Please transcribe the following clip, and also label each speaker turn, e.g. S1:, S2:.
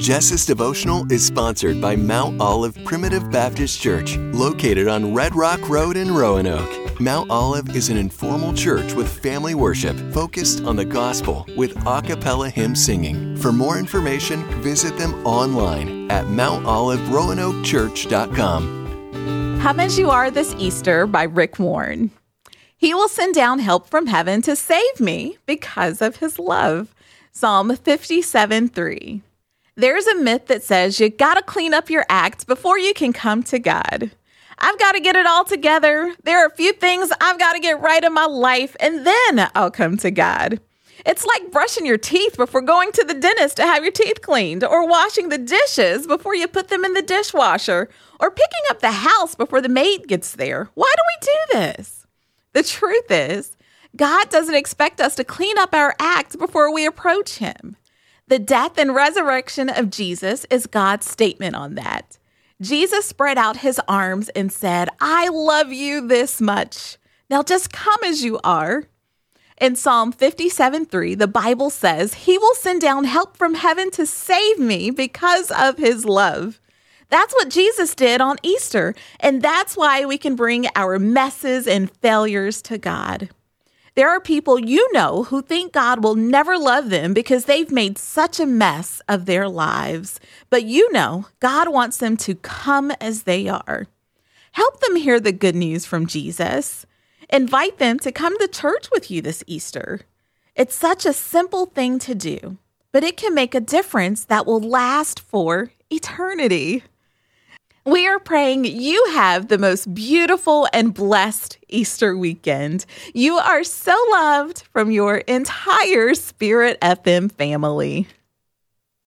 S1: Jess's devotional is sponsored by Mount Olive Primitive Baptist Church, located on Red Rock Road in Roanoke. Mount Olive is an informal church with family worship focused on the gospel with a cappella hymn singing. For more information, visit them online at mountoliveroanokechurch.com.
S2: How Much You Are This Easter by Rick Warren. He will send down help from heaven to save me because of his love. Psalm 57 3. There's a myth that says you gotta clean up your act before you can come to God. I've got to get it all together. There are a few things I've got to get right in my life, and then I'll come to God. It's like brushing your teeth before going to the dentist to have your teeth cleaned, or washing the dishes before you put them in the dishwasher, or picking up the house before the maid gets there. Why do we do this? The truth is, God doesn't expect us to clean up our act before we approach Him. The death and resurrection of Jesus is God's statement on that. Jesus spread out his arms and said, I love you this much. Now just come as you are. In Psalm 57 3, the Bible says, He will send down help from heaven to save me because of his love. That's what Jesus did on Easter, and that's why we can bring our messes and failures to God. There are people you know who think God will never love them because they've made such a mess of their lives. But you know, God wants them to come as they are. Help them hear the good news from Jesus. Invite them to come to church with you this Easter. It's such a simple thing to do, but it can make a difference that will last for eternity. We are praying you have the most beautiful and blessed Easter weekend. You are so loved from your entire Spirit FM family.